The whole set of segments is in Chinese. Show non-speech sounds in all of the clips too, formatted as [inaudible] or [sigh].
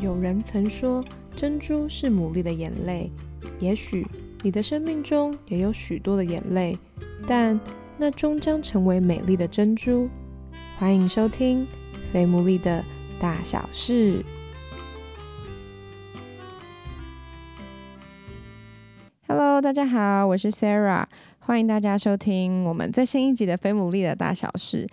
有人曾说，珍珠是牡蛎的眼泪。也许你的生命中也有许多的眼泪，但那终将成为美丽的珍珠。欢迎收听《非牡蛎的大小事》。Hello，大家好，我是 Sarah，欢迎大家收听我们最新一集的《非牡蛎的大小事》。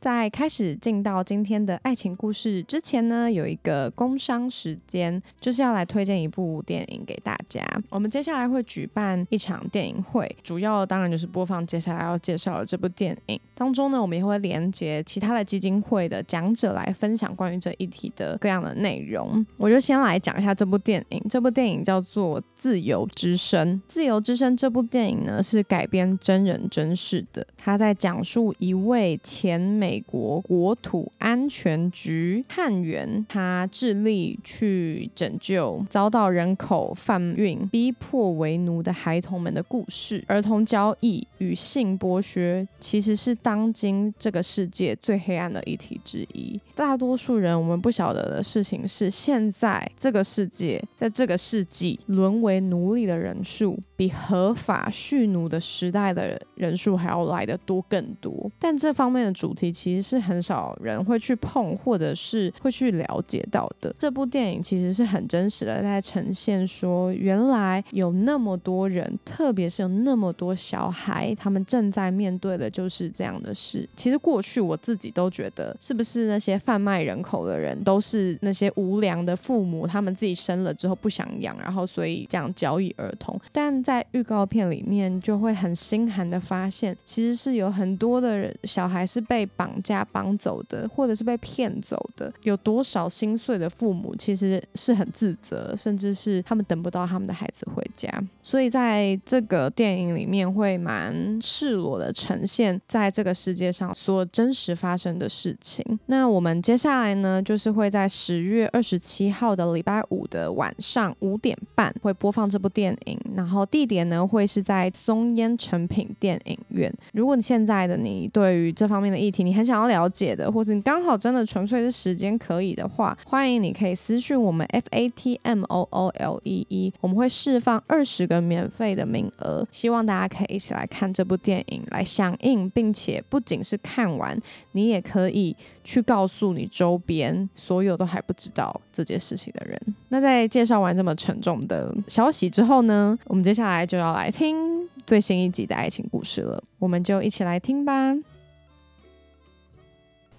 在开始进到今天的爱情故事之前呢，有一个工商时间，就是要来推荐一部电影给大家。我们接下来会举办一场电影会，主要当然就是播放接下来要介绍的这部电影。当中呢，我们也会连接其他的基金会的讲者来分享关于这一题的各样的内容。我就先来讲一下这部电影。这部电影叫做《自由之声》。《自由之声》这部电影呢，是改编真人真事的。它在讲述一位前美美国国土安全局探员，他致力去拯救遭到人口贩运逼迫为奴的孩童们的故事。儿童交易与性剥削其实是。当今这个世界最黑暗的议题之一，大多数人我们不晓得的事情是，现在这个世界在这个世纪沦为奴隶的人数，比合法蓄奴的时代的人数还要来的多更多。但这方面的主题其实是很少人会去碰，或者是会去了解到的。这部电影其实是很真实的，在呈现说，原来有那么多人，特别是有那么多小孩，他们正在面对的就是这样。的事，其实过去我自己都觉得，是不是那些贩卖人口的人都是那些无良的父母，他们自己生了之后不想养，然后所以这样交易儿童。但在预告片里面就会很心寒的发现，其实是有很多的小孩是被绑绑架绑走的，或者是被骗走的。有多少心碎的父母其实是很自责，甚至是他们等不到他们的孩子回家。所以在这个电影里面会蛮赤裸的呈现，在这个。世界上所真实发生的事情。那我们接下来呢，就是会在十月二十七号的礼拜五的晚上五点半会播放这部电影，然后地点呢会是在松烟成品电影院。如果你现在的你对于这方面的议题你很想要了解的，或者你刚好真的纯粹是时间可以的话，欢迎你可以私讯我们 F A T M O O L E E，我们会释放二十个免费的名额，希望大家可以一起来看这部电影，来响应，并且。不仅是看完，你也可以去告诉你周边所有都还不知道这件事情的人。那在介绍完这么沉重的消息之后呢，我们接下来就要来听最新一集的爱情故事了。我们就一起来听吧。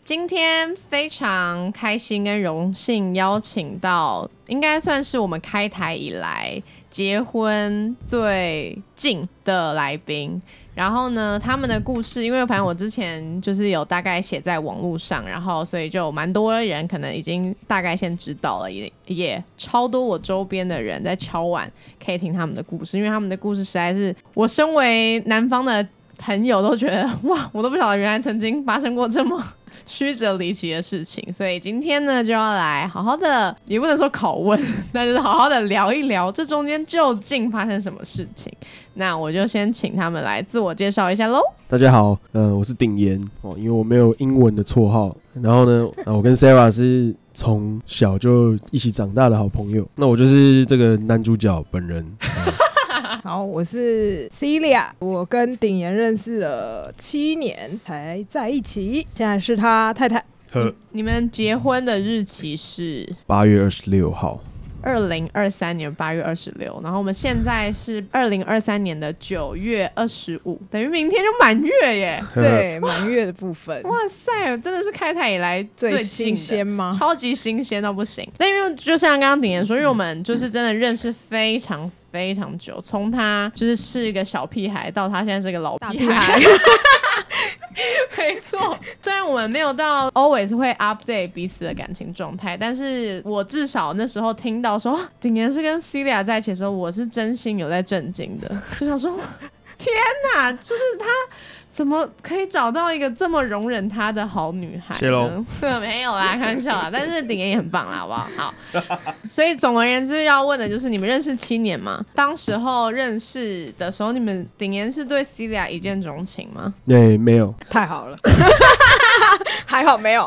今天非常开心跟荣幸邀请到，应该算是我们开台以来结婚最近的来宾。然后呢，他们的故事，因为反正我之前就是有大概写在网络上，然后所以就蛮多人可能已经大概先知道了，也也超多我周边的人在敲碗可以听他们的故事，因为他们的故事实在是我身为南方的朋友都觉得哇，我都不晓得原来曾经发生过这么。曲折离奇的事情，所以今天呢就要来好好的，也不能说拷问，那就是好好的聊一聊这中间究竟发生什么事情。那我就先请他们来自我介绍一下喽。大家好，呃，我是顶岩哦，因为我没有英文的绰号。然后呢，我跟 Sarah 是从小就一起长大的好朋友。那我就是这个男主角本人。[laughs] 好，我是 Celia，我跟鼎岩认识了七年才在一起，现在是他太太。你们结婚的日期是八月二十六号。二零二三年八月二十六，然后我们现在是二零二三年的九月二十五，等于明天就满月耶。对，满月的部分。哇塞，真的是开台以来最新鲜吗？超级新鲜到不行。但因为就像刚刚鼎言说，因为我们就是真的认识非常非常久，从他就是是一个小屁孩，到他现在是个老屁孩。[laughs] 没错，虽然我们没有到 always 会 update 彼此的感情状态，但是我至少那时候听到说顶年是跟 Celia 在一起的时候，我是真心有在震惊的，就想说天哪，就是他怎么可以找到一个这么容忍他的好女孩谢喽呢？[laughs] 没有啦，[laughs] 开玩笑啦。但是顶言也很棒啦，好不好？好。所以总而言之，要问的就是你们认识七年嘛？当时候认识的时候，你们顶言是对 Celia 一见钟情吗？对，没有。太好了，[laughs] 还好没有。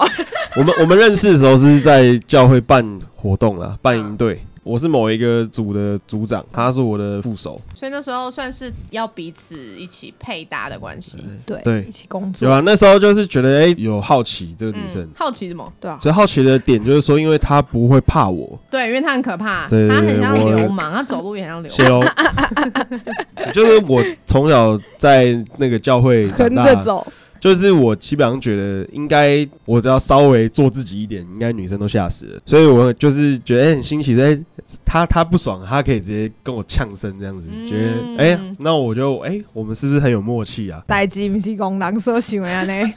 我们我们认识的时候是在教会办活动啦，办营队。我是某一个组的组长，他是我的副手。所以那时候算是要彼此一起配搭的关系。对对一起工作有。啊，那时候就是觉得哎、有好奇这个女生嗯，好奇什么？对啊，所以好奇的点就是说，因为她不会怕我，对，因为她很可怕，对对他很像我流氓，她走路也很像流氓。[laughs] 就是我从小在那个教会长跟大着走，就是我基本上觉得应该我只要稍微做自己一点，应该女生都吓死了。所以我就是觉得、欸很新奇，哎、他他不爽，他可以直接跟我呛声这样子，嗯觉得哎、那我就哎、我们是不是很有默契啊？代机不是公狼说行为啊呢。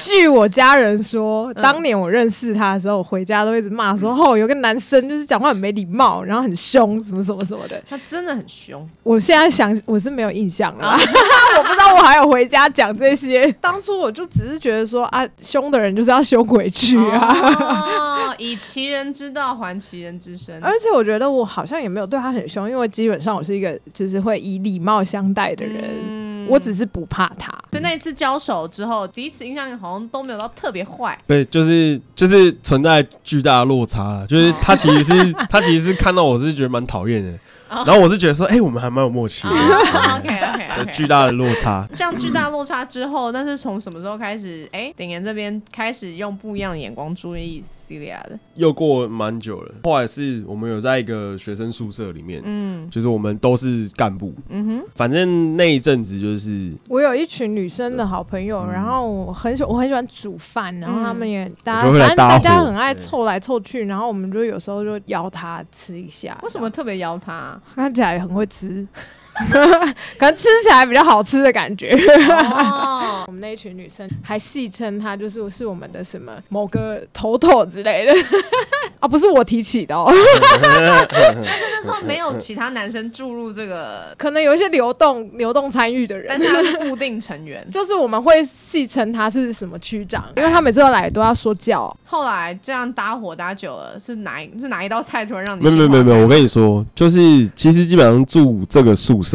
据我家人说，嗯当年我认识他的时候，我回家都一直骂说：“哦，有个男生就是讲话很没礼貌，然后很凶，什么什么什么的。他真的很凶。”我现在想，我是没有印象了啦，[laughs] 我不知道我还有回家讲这些。[laughs] 当初我就只是觉得说啊，凶的人就是要凶回去啊。哦，以其人之道还其人之身。而且我觉得我好像也没有对他很凶，因为基本上我是一个就是会以礼貌相待的人，嗯我只是不怕他。对那一次交手之后，第一次印象好像都没有到特别坏。对，就是就是存在巨大的落差了。就是他其实是他其实是看到我是觉得蛮讨厌的，哦然后我是觉得说，哎、我们还蛮有默契的。[laughs] OK OK。巨大的落差，这样巨大落差之后，但是从什么时候开始？哎，顶岩这边开始用不一样的眼光注意 Celia 的。又过蛮久了。后来是我们有在一个学生宿舍里面，嗯就是我们都是干部，嗯哼，反正那一阵子就是我有一群女生的好朋友，嗯然后我很喜我很喜欢煮饭，然后他们也大反正大家很爱凑来凑去，然后我们就有时候就邀她吃一下。为什么特别邀他啊？看起来很会吃？[laughs] 可能吃起来比较好吃的感觉。哦，我们那一群女生还戏称她就是是我们的什么某个头头之类的 [laughs] 啊，不是我提起的哦，但是那时候没有其他男生注入这个，可能有一些流动流动参与的人但是。他是固定成员。[laughs] 就是我们会戏称他是什么区长，因为他每次都来都要说教，后来这样搭伙搭久了，是哪一是哪一道菜突然让你没有没有没有没有，我跟跟你说，就是其实基本上住这个宿舍，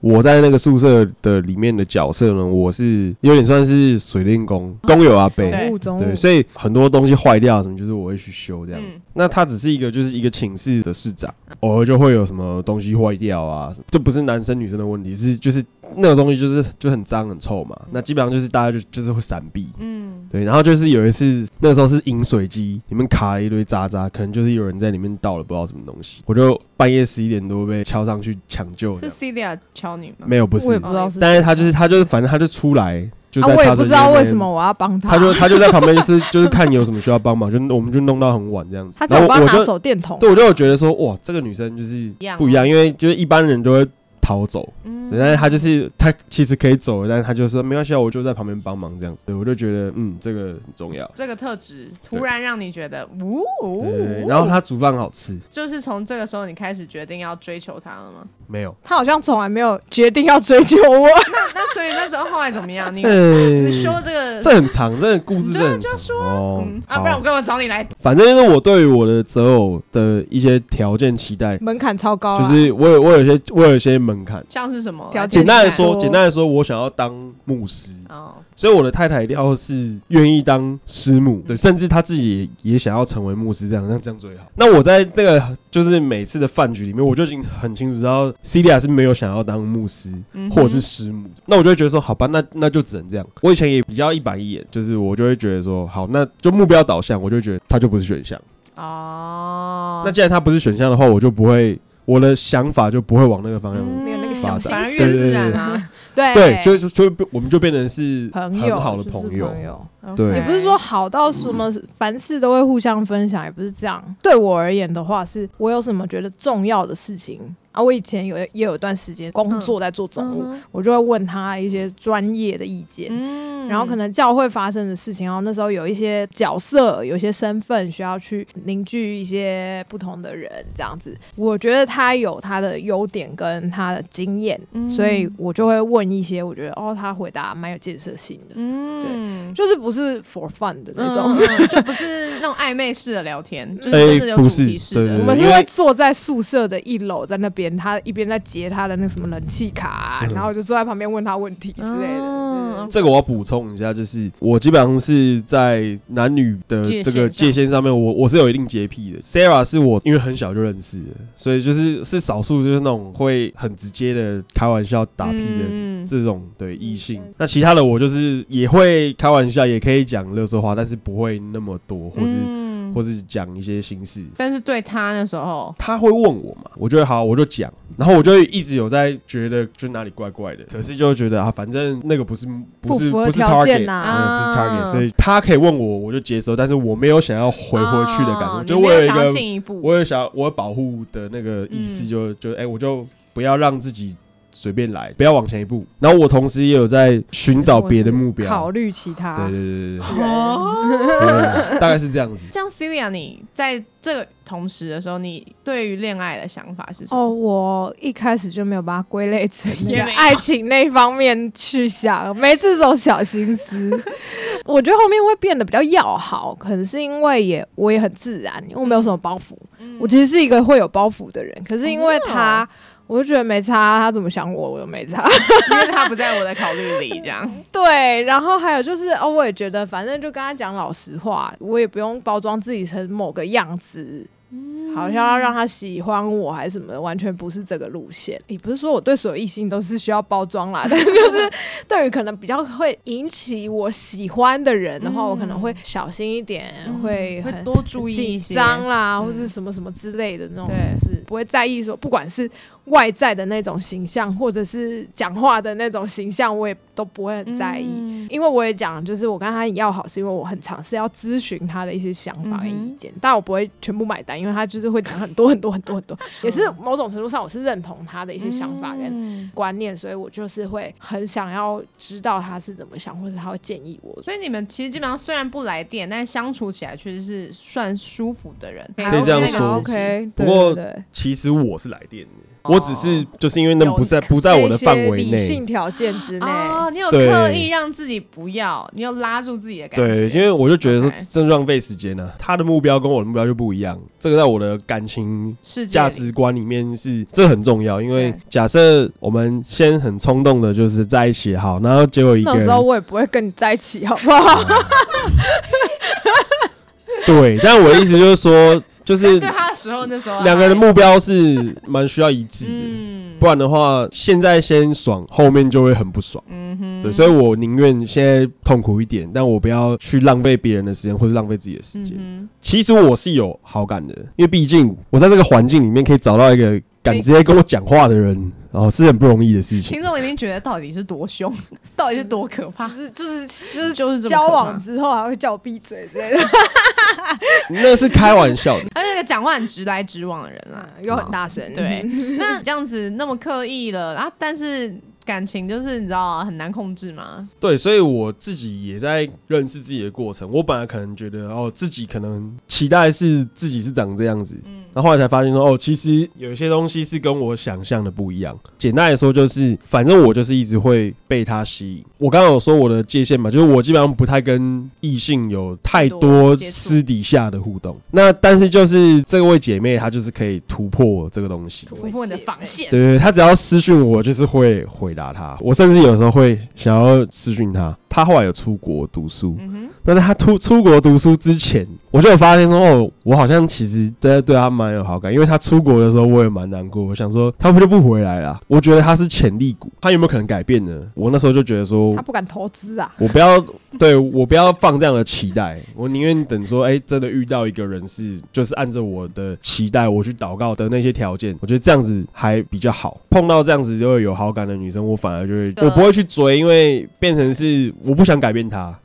我在那个宿舍的里面的角色呢，我是有点算是水电工，工友啊，北。对物中对，所以很多东西坏掉什么，就是我会去修这样子。嗯那他只是一个就是一个寝室的室长，偶尔就会有什么东西坏掉啊，这不是男生女生的问题，是就是那个东西就是就很脏很臭嘛。那基本上就是大家就就是会闪避，嗯对，然后就是有一次，那个时候是饮水机里面卡了一堆渣渣，可能就是有人在里面倒了不知道什么东西，我就半夜十一点多被敲上去抢救这是。Celia 敲你吗？没有，不是我也，不知道是，但是他就是他就是反正他就出来就啊，在茶我也不知道为什么我要帮他，他就 [laughs] 他就在旁边就是就是看有什么需要帮忙，就我们就弄到很晚这样子。他就帮我就手电筒，对我就有觉得说哇，这个女生就是不一样，因为就是一般人都会逃走，嗯对但是他就是他其实可以走，但是他就说没关系啊，我就在旁边帮忙这样子。对，我就觉得嗯，这个很重要。这个特质突然让你觉得，呜，对，然后他煮饭好吃，就是从这个时候你开始决定要追求他了吗？没有。他好像从来没有决定要追求我。那那所以那时候后来怎么样？你嗯 [laughs] 你说这个，这很长，这个故事真的就说哦嗯。啊，不然我跟我找你来？反正就是我对于我的择偶的一些条件期待，门槛超高、啊，就是我有我有些我有些门槛。像是什么？条件简单来说，简单来说，我想要当牧师，哦，所以我的太太一定要是愿意当师母，对，甚至她自己也也想要成为牧师，这样，那这样最好。那我在这个就是每次的饭局里面，我就已经很清楚知道 Celia 是没有想要当牧师嗯或者是师母，那我就会觉得说，好吧，那那就只能这样。我以前也比较一板一眼，就是我就会觉得说，好，那就目标导向，我就觉得他就不是选项。哦，那既然他不是选项的话，我就不会，我的想法就不会往那个方向。嗯没有那个小心反而思越自然啊。对对，就是就我们就变成是朋友很好的朋友。对也不是说好到什么凡事都会互相分享，也不是这样。对我而言的话，是我有什么觉得重要的事情，啊，我以前有也有一段时间工作在做总务，我就会问他一些专业的意见。嗯，然后可能教会发生的事情，然后那时候有一些角色、有一些身份需要去凝聚一些不同的人，这样子。我觉得他有他的优点跟他的经验，所以我就会问一些我觉得哦，他回答蛮有建设性的。嗯，对，就是不是 for fun 的那种，就不是那种暧昧式的聊天，就是真的有主题式的。我们是会坐在宿舍的一楼，在那边，他一边在截他的那个什么冷气卡，然后就坐在旁边问他问题之类的。这个我要补充一下，就是我基本上是在男女的这个界限上面，我我是有一定洁癖的。Sarah 是我因为很小就认识的，所以就是是少数就是那种会很直接的开玩笑打屁的这种的异性。那其他的我就是也会开玩笑，也可以讲乐色话，但是不会那么多，或是。或是讲一些心事，但是对他那时候，他会问我嘛？我觉得好，我就讲，然后我就一直有在觉得就哪里怪怪的，可是就觉得啊，反正那个不是不是不是 target 啊，不是 target，所以他可以问我，我就接受，但是我没有想要回回去的感觉，就我有一个我有想我保护的那个意思，就就哎，我就不要让自己。随便来，不要往前一步。然后我同时也有在寻找别的目标，考虑其他。对对对对，大概是这样子。像 Celia，你在这个同时的时候，你对于恋爱的想法是什么？哦，我一开始就没有把它归类成爱情那方面去想，没这种小心思。[laughs] 我觉得后面会变得比较要好，可能是因为也我也很自然，因为我没有什么包袱。我其实是一个会有包袱的人，可是因为他。我就觉得没差，他怎么想我，我又没差，[laughs] 因为他不在我的考虑里，这样。[laughs] 对，然后还有就是哦，我也觉得，反正就跟他讲老实话，我也不用包装自己成某个样子。好像要让他喜欢我还是什么，完全不是这个路线。也不是说我对所有异性都是需要包装啦，[laughs] 但就是对于可能比较会引起我喜欢的人的话，我可能会小心一点，会会多注意紧张啦，或者什么什么之类的那种，就是不会在意说，不管是外在的那种形象，或者是讲话的那种形象，我也都不会很在意。因为我也讲，就是我跟他要好，是因为我很尝试要咨询他的一些想法跟意见，但我不会全部买单，因为他就是。会讲很多很多很多 [laughs] 很多，也是某种程度上我是认同他的一些想法跟观念，所以我就是会很想要知道他是怎么想，或者他会建议我。所以你们其实基本上虽然不来电，但相处起来确实是算舒服的人，可以这样说。OK，不过其实我是来电的。我只是就是因为那不在不在我的范围内，理性条件之内哦，你有刻意让自己不要，你要拉住自己的感觉。对，因为我就觉得说真浪费时间呢。他的目标跟我的目标就不一样，这个在我的感情价值观里面是这很重要。因为假设我们先很冲动的就是在一起好，然后结果一个那时候我也不会跟你在一起，好不好？[laughs] 对，但我的意思就是说。就是对他的时候，那时候两个人的目标是蛮需要一致的，[laughs] 不然的话，现在先爽，后面就会很不爽。嗯哼，对，所以我宁愿现在痛苦一点，但我不要去浪费别人的时间或者浪费自己的时间。其实我是有好感的，因为毕竟我在这个环境里面可以找到一个敢直接跟我讲话的人。哦，是很不容易的事情。听众一定觉得到底是多凶，[laughs] 到底是多可怕？就是就是就是就是交往之后还会叫我闭嘴之类的。[laughs] 那是开玩笑的。[laughs] 他是个讲话很直来直往的人啊，又很大声。对，那这样子那么刻意了啊，但是。感情就是你知道很难控制吗？对，所以我自己也在认识自己的过程。我本来可能觉得哦，自己可能期待是自己是长这样子，嗯，然后后来才发现说哦，其实有一些东西是跟我想象的不一样。简单来说就是，反正我就是一直会被他吸引。我刚刚有说我的界限嘛，就是我基本上不太跟异性有太多私底下的互动。那但是就是这位姐妹她就是可以突破这个东西，突破你的防线。对对，她只要私讯我，就是会回。答她，我甚至有时候会想要私讯他。他后来有出国读书，但是他出出国读书之前，我就有发现说，哦，我好像其实真的对他蛮有好感，因为他出国的时候我也蛮难过，我想说他不就不回来了？我觉得他是潜力股，他有没有可能改变呢？我那时候就觉得说，他不敢投资啊，我不要对我不要放这样的期待，我宁愿等说，哎，真的遇到一个人是就是按照我的期待我去祷告的那些条件，我觉得这样子还比较好。碰到这样子就会有好感的女生，我反而就会我不会去追，因为变成是。我不想改变他，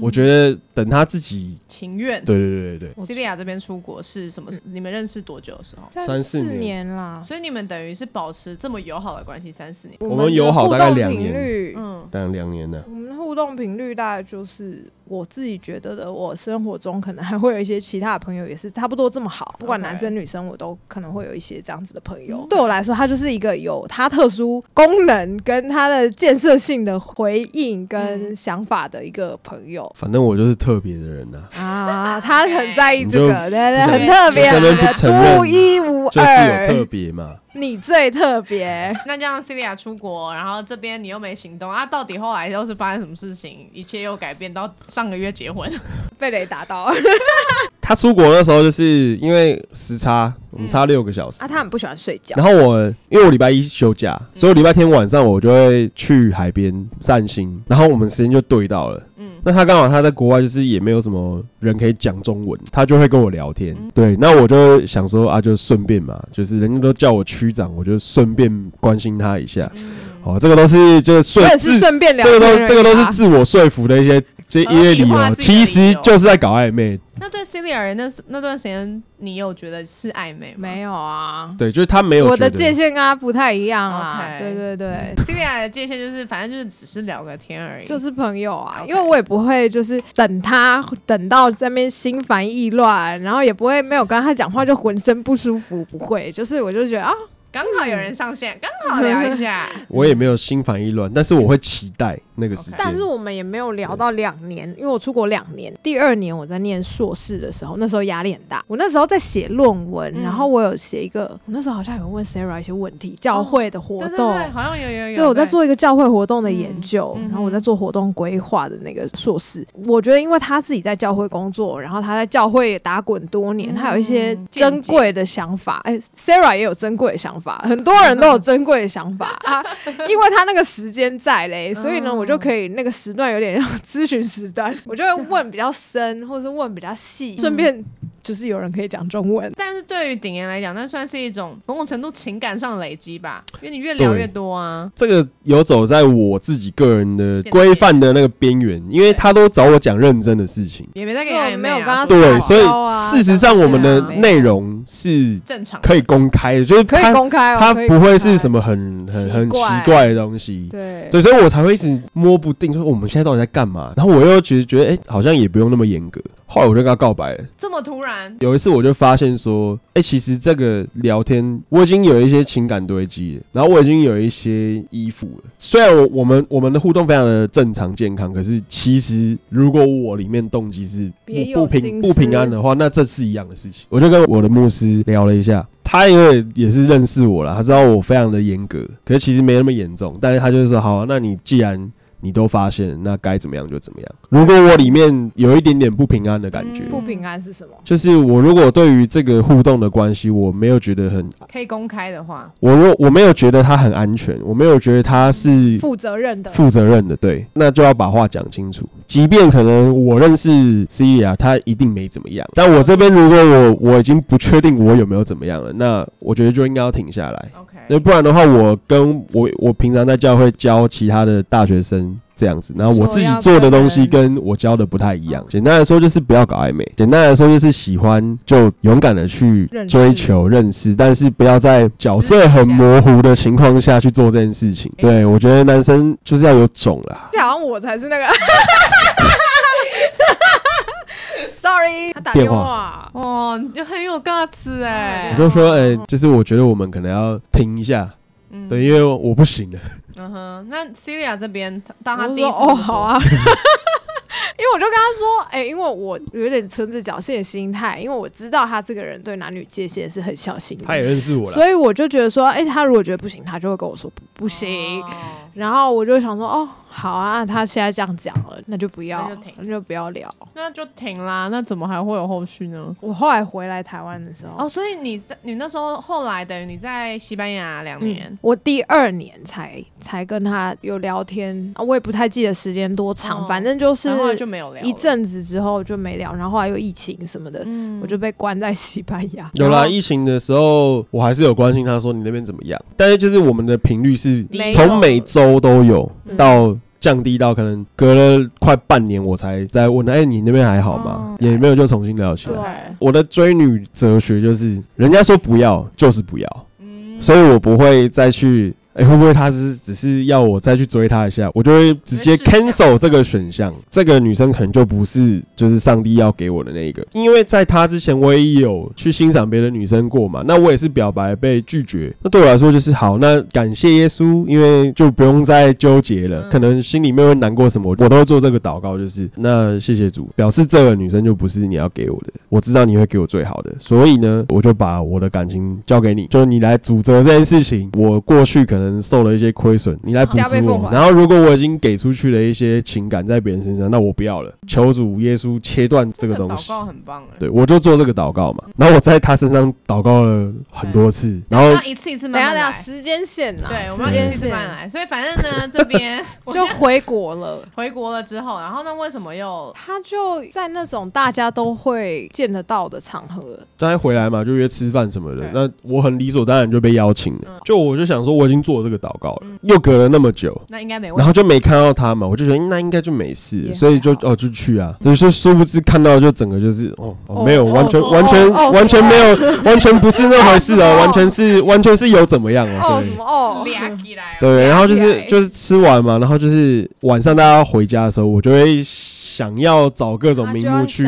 我觉得等他自己情愿。对对对对对。西利亚这边出国是什么？你们认识多久的时候？三四年啦。所以你们等于是保持这么友好的关系三四年。我们友好大概两年，嗯，大概两年呢。我们互动频率大概就是我自己觉得的，我生活中可能还会有一些其他的朋友也是差不多这么好，不管男生女生，我都可能会有一些这样子的朋友。对我来说，他就是一个有他特殊功能跟他的建设性的回应跟想法的一个朋友。反正我就是特别的人呐。啊，他很在意这个，对对，很特别，独一无二，就是有特别嘛。你最特别。[laughs] 那这样，Celia 出国，然后这边你又没行动啊？到底后来又是发生什么事情？一切又改变到上个月结婚，[laughs] 被雷打到。他出国的时候，就是因为时差，我们差六个小时啊。他很不喜欢睡觉。然后我因为我礼拜一休假，所以礼拜天晚上我就会去海边散心，然后我们时间就对到了。嗯，那他刚好他在国外，就是也没有什么人可以讲中文，他就会跟我聊天。对，那我就想说啊，就顺便嘛，就是人家都叫我区长，我就顺便关心他一下。哦，这个都是就是顺自顺便聊，这个都这个都是自我说服的一些这一些理由，其实就是在搞暧昧。那对 Celia 而言，那那段时间你有觉得是暧昧吗？没有啊，对，就是他没有。我的界限跟他不太一样啊。对对对，Celia 的界限就是反正就是只是聊个天而已，就是朋友啊。因为我也不会就是等他等到在那边心烦意乱，然后也不会没有跟他讲话就浑身不舒服，不会，就是我就觉得啊。刚好有人上线，刚好聊一下。[laughs] 我也没有心烦意乱，但是我会期待那个时间。但是我们也没有聊到两年，因为我出国两年，第二年我在念硕士的时候，那时候压力很大。我那时候在写论文，然后我有写一个，我那时候好像有问 Sarah 一些问题，教会的活动，对好像有有有。对，我在做一个教会活动的研究，然后我在做活动规划的那个硕士。我觉得，因为他自己在教会工作，然后他在教会打滚多年，他有一些珍贵的想法。哎，Sarah 也有珍贵的想法，很多人。都有珍贵的想法啊，因为他那个时间在嘞，所以呢，我就可以那个时段有点 [laughs] 咨询时段，我就会问比较深，或者是问比较细，顺便。就是有人可以讲中文，但是对于鼎言来讲，那算是一种某种程度情感上累积吧，因为你越聊越多啊。这个游走在我自己个人的规范的那个边缘，因为他都找我讲认真的事情，也没在给他没有跟他对，所以事实上我们的内容是正常可以公开的，就是可以公开，他不会是什么很很很奇怪的东西。对对，所以我才会一直摸不定，说我们现在到底在干嘛？然后我又觉得觉得哎，好像也不用那么严格。后来我就跟他告白了，这么突然。有一次我就发现说，哎，其实这个聊天我已经有一些情感堆积了，然后我已经有一些依附了。虽然我我们我们的互动非常的正常健康，可是其实如果我里面动机是不平不平安的话，那这是一样的事情。我就跟我的牧师聊了一下，他因为也是认识我了，他知道我非常的严格，可是其实没那么严重。但是他就是说，好，那你既然你都发现，那该怎么样就怎么样。如果我里面有一点点不平安的感觉，不平安是什么？就是我如果对于这个互动的关系，我没有觉得很可以公开的话，我若我没有觉得他很安全，我没有觉得他是负责任的，负责任的，对，那就要把话讲清楚。即便可能我认识 C 啊，他一定没怎么样，但我这边如果我我已经不确定我有没有怎么样了，那我觉得就应该要停下来。OK，那不然的话，我跟我我平常在教会教其他的大学生。这样子，然后我自己做的东西跟我教的不太一样。简单来说，就是不要搞暧昧；简单来说，就是喜欢就勇敢的去追求、认识，但是不要在角色很模糊的情况下去做这件事情。对我觉得男生就是要有种啦。好像我才是那个。[laughs] Sorry，他打电话。哦，你就很有尬词哎。我就说，哎，就是我觉得我们可能要停一下。对，因为我不行了。嗯哼，那 Celia 这边，当他第一次哦，好啊，[laughs] 因为我就跟他说，哎，因为我有点存着侥幸的心态，因为我知道他这个人对男女界限是很小心的，他也认识我了，所以我就觉得说，哎，他如果觉得不行，他就会跟我说不不行，然后我就想说，哦。好啊，他现在这样讲了，那就不要，那就不要聊，那就停啦。那怎么还会有后续呢？我后来回来台湾的时候，哦，所以你在你那时候后来等于你在西班牙两年，我第二年才才跟他有聊天啊，我也不太记得时间多长，反正就是就没有聊一阵子之后就没聊，然后后来又疫情什么的，我就被关在西班牙。[laughs] 有啦，疫情的时候我还是有关心他说你那边怎么样，但是就是我们的频率是从每周都有到。降低到可能隔了快半年我才再问，哎，你那边还好吗？也没有就重新聊起来。我的追女哲学就是，人家说不要就是不要，所以我不会再去。哎，会不会他是只是要我再去追他一下，我就会直接 cancel 这个选项。这个女生可能就不是就是上帝要给我的那一个，因为在她之前我也有去欣赏别的女生过嘛。那我也是表白被拒绝，那对我来说就是好，那感谢耶稣，因为就不用再纠结了。可能心里面会难过什么，我都会做这个祷告，就是那谢谢主，表示这个女生就不是你要给我的。我知道你会给我最好的，所以呢，我就把我的感情交给你，就你来主责这件事情。我过去可能。受了一些亏损，你来补足我。然后，如果我已经给出去了一些情感在别人身上，那我不要了。求主耶稣切断这个东西。祷告很棒对，我就做这个祷告嘛。然后我在他身上祷告了很多次，然后一次一次慢慢来。时间线啦，对，我们一次一次慢慢来。所以反正呢，这边 [laughs] 就回国了。回国了之后，然后那，为什么又他就在那种大家都会见得到的场合，大家回来嘛，就约吃饭什么的。那我很理所当然就被邀请了。就我就想说，我已经做了这个。祷告了，又隔了那么久，那应该没，然后就没看到他嘛，我就觉得那应该就没事，所以就哦就去啊，就是殊不知看到就整个就是哦没有完全完全完全没有完全不是那回事哦，完全是完全是有怎么样哦，对哦，对，然后就是就是吃完嘛，然后就是晚上大家回家的时候，我就会。想要找各种名目去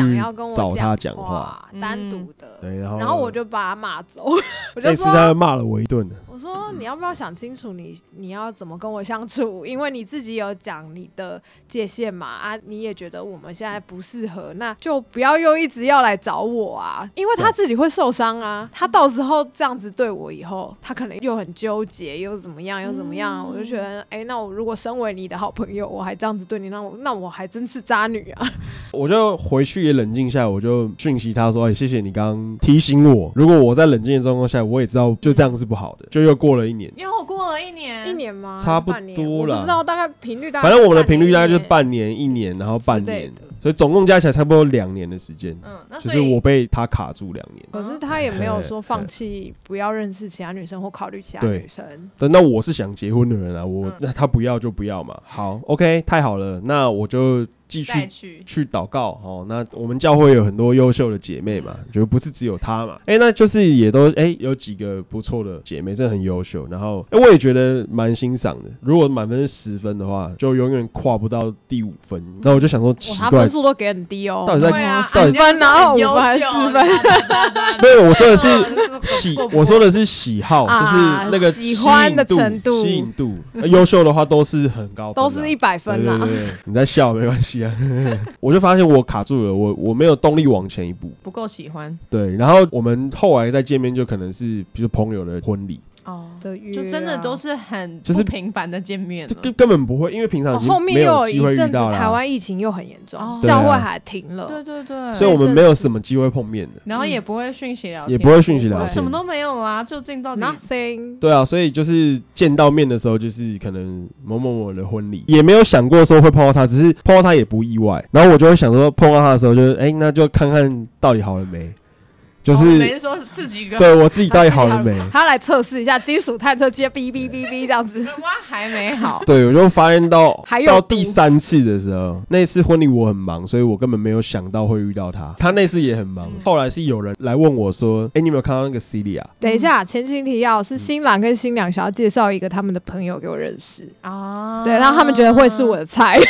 找他讲话，单独的。对，然后然后我就把他骂走。[laughs] 那次他骂了我一顿。我说你要不要想清楚，你你要怎么跟我相处？[laughs] 因为你自己有讲你的界限嘛啊，你也觉得我们现在不适合，那就不要又一直要来找我啊，因为他自己会受伤啊。他到时候这样子对我以后，他可能又很纠结，又怎么样，又怎么样？我就觉得，哎，那我如果身为你的好朋友，我还这样子对你，那我那我还真是渣女。啊！[laughs] 我就回去也冷静下来，我就讯息他说：“哎，谢谢你刚刚提醒我。如果我在冷静的状况下，我也知道就这样是不好的。”就又过了一年，又过了一年，一年吗？差不多了，不知道大概频率大概。反正我们的频率大概就是半年、一年，然后半年，所以总共加起来差不多两年的时间。嗯，就是我被他卡住两年。可是他也没有说放弃，不要认识其他女生或考虑其他女生。那我是想结婚的人啊，我那他不要就不要嘛。好，OK，太好了，那我就。继续去祷告哦。那我们教会有很多优秀的姐妹嘛，就不是只有她嘛。哎，那就是也都哎有几个不错的姐妹，真的很优秀。然后哎，我也觉得蛮欣赏的。如果满分是十分的话，就永远跨不到第五分。那我就想说，奇怪，分数都给很低哦。到底在十分，然后五分还是四分？[laughs] 没有，我说的是 [laughs] 喜，我说的是喜好，就是那个喜欢的程度、吸引度。优秀的话都是很高，都是一百分啦。你在笑没关系。[laughs] 我就发现我卡住了，我我没有动力往前一步，不够喜欢。对，然后我们后来再见面，就可能是比如朋友的婚礼。哦，就真的都是很就是频繁的见面，就根根本不会，因为平常后面又有一阵子台湾疫情又很严重，哦。教会还停了，对对对，所以我们没有什么机会碰面的，然后也不会讯息聊天，也不会讯息聊天，什么都没有啊，就见到 nothing。对啊，所以就是见到面的时候，就是可能某某某的婚礼，也没有想过说会碰到他，只是碰到他也不意外，然后我就会想说碰到他的时候，就是哎，那就看看到底好了没。就是没说自己对我自己到底好了没？他来测试一下金属探测器，哔哔哔哔这样子。哇，还没好。对，我就发现到到第三次的时候，那次婚礼我很忙，所以我根本没有想到会遇到他。他那次也很忙。后来是有人来问我说：“哎，你有没有看到那个 Celia？” 等一下，前情提要是新郎跟新娘想要介绍一个他们的朋友给我认识啊。对，然后他们觉得会是我的菜。[laughs]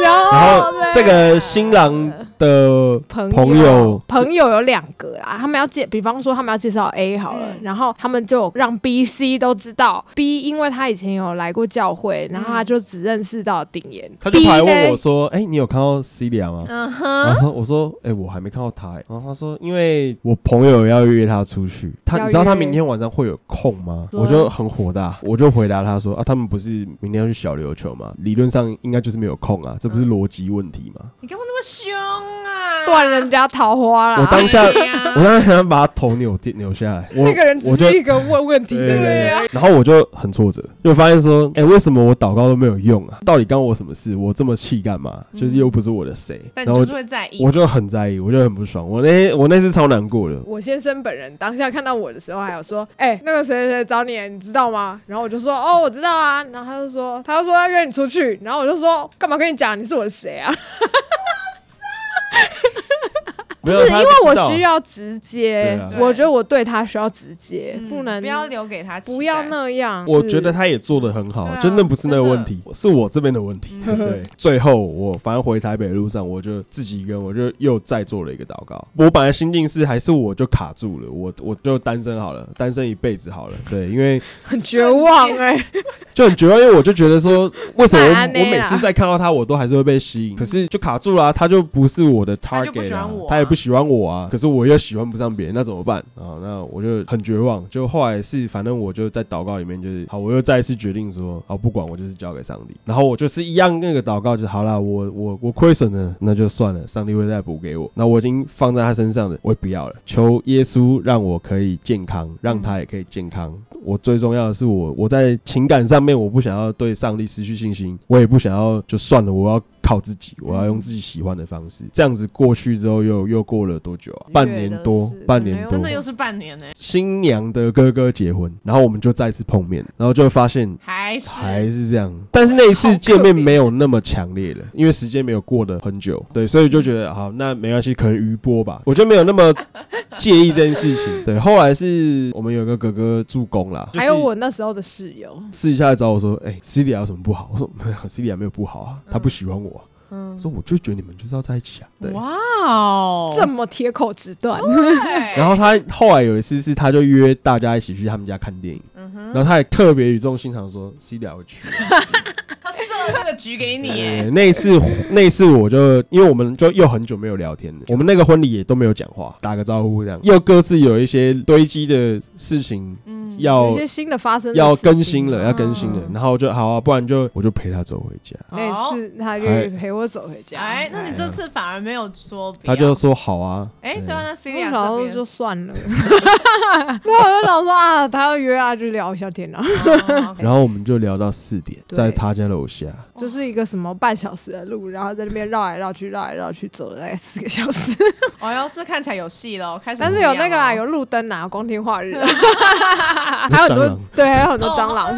然后这个新郎的朋友。朋友有两个啦，他们要介，比方说他们要介绍 A 好了，然后他们就让 B、C 都知道 B，因为他以前有来过教会，然后他就只认识到顶言。他就来问我说：“哎，你有看到 Celia 吗？”然后我说：“哎，我还没看到他。”然后他说：“因为我朋友要约他出去，他你知道他明天晚上会有空吗？”我就很火大，我就回答他说：“啊，他们不是明天要去小琉球吗？理论上应该就是没有空啊，这不是逻辑问题吗？”你干嘛那么凶啊，断人家桃花啦。我当下我当时想把他头扭扭下来，我那个人只是一个问问题的对人啊。然后我就很挫折，就发现说，哎、为什么我祷告都没有用啊？到底干我什么事？我这么气干嘛？就是又不是我的谁，但你就是会在意，我就很在意，我就很不爽。我那我那次超难过的，我先生本人当下看到我的时候，还有说：“哎、那个谁谁谁找你，你知道吗？”然后我就说：“哦，我知道啊。”然后他就说：“他就说要约你出去。”然后我就说：“干嘛跟你讲？你是我的谁啊？” [laughs] 没有，是因为我需要直接，啊我觉得我对他需要直接，嗯不能不要留给他，不要那样。我觉得他也做的很好，对啊就那不是那个问题，是我这边的问题。嗯对，[laughs] 最后我反正回台北的路上，我就自己一个人，我就又再做了一个祷告。我本来心境是还是我就卡住了，我我就单身好了，单身一辈子好了。对，因为 [laughs] 很绝望哎、[laughs] 就很绝望，因为我就觉得说，为什么我每次再看到他，我都还是会被吸引，可是就卡住了、啊，他就不是我的他就不 target 啊喜欢我啊他也不喜欢我啊，可是我又喜欢不上别人，那怎么办啊？那我就很绝望。就后来是，反正我就在祷告里面，就是好，我又再一次决定说，好，不管我就是交给上帝。然后我就是一样那个祷告，就是好啦，我我我亏损了，那就算了，上帝会再补给我。那我已经放在他身上的，我也不要了，求耶稣让我可以健康，让他也可以健康。我最重要的是我我在情感上面，我不想要对上帝失去信心，我也不想要就算了，我要靠自己，我要用自己喜欢的方式。这样子过去之后又，又过了多久啊？半年多半年多。真的。又是半年呢，新娘的哥哥结婚，然后我们就再次碰面，然后就会发现还是。还是这样，但是那一次见面没有那么强烈了，因为时间没有过得很久，对，所以就觉得好，那没关系，可能余波吧，我就没有那么介意这件事情。[laughs] 对，后来是我们有个哥哥助攻啦，还有我那时候的室友，私底下来找我说，哎、c 莉亚有什么不好？我说没有，C 莉亚没有不好啊，他不喜欢我说我就觉得你们就是要在一起啊，对。哇哦，这么铁口直断，对。[laughs] 然后他后来有一次是，他就约大家一起去他们家看电影，嗯哼。然后他也特别语重心长说，C 莉亚会去。他设了这个局给你。耶，[laughs] 对，那一次那一次我就因为我们就又很久没有聊天了，我们那个婚礼也都没有讲话，打个招呼这样，又各自有一些堆积的事情嗯，要有一些新的发生的要更新了，要更新了嗯，然后就好啊，不然就我就陪他走回家。那次他就哎。陪我走回家，哎，那你这次反而没有说，他就说好啊，哎，对。啊，那 C 我 y 这边。想说就算了，[laughs] [laughs] 那我就想说啊，他要约啊，就聊一下天啊，然后我们就聊到四点，在他家楼下。就是一个什么半小时的路，然后在那边绕来绕去，绕来绕去，走了大概四个小时，[laughs] 哦哟，这看起来有戏了，开始但是有那个啦，哦有路灯啊，光天化日啊，[laughs] 还有很多对，还有很多蟑螂。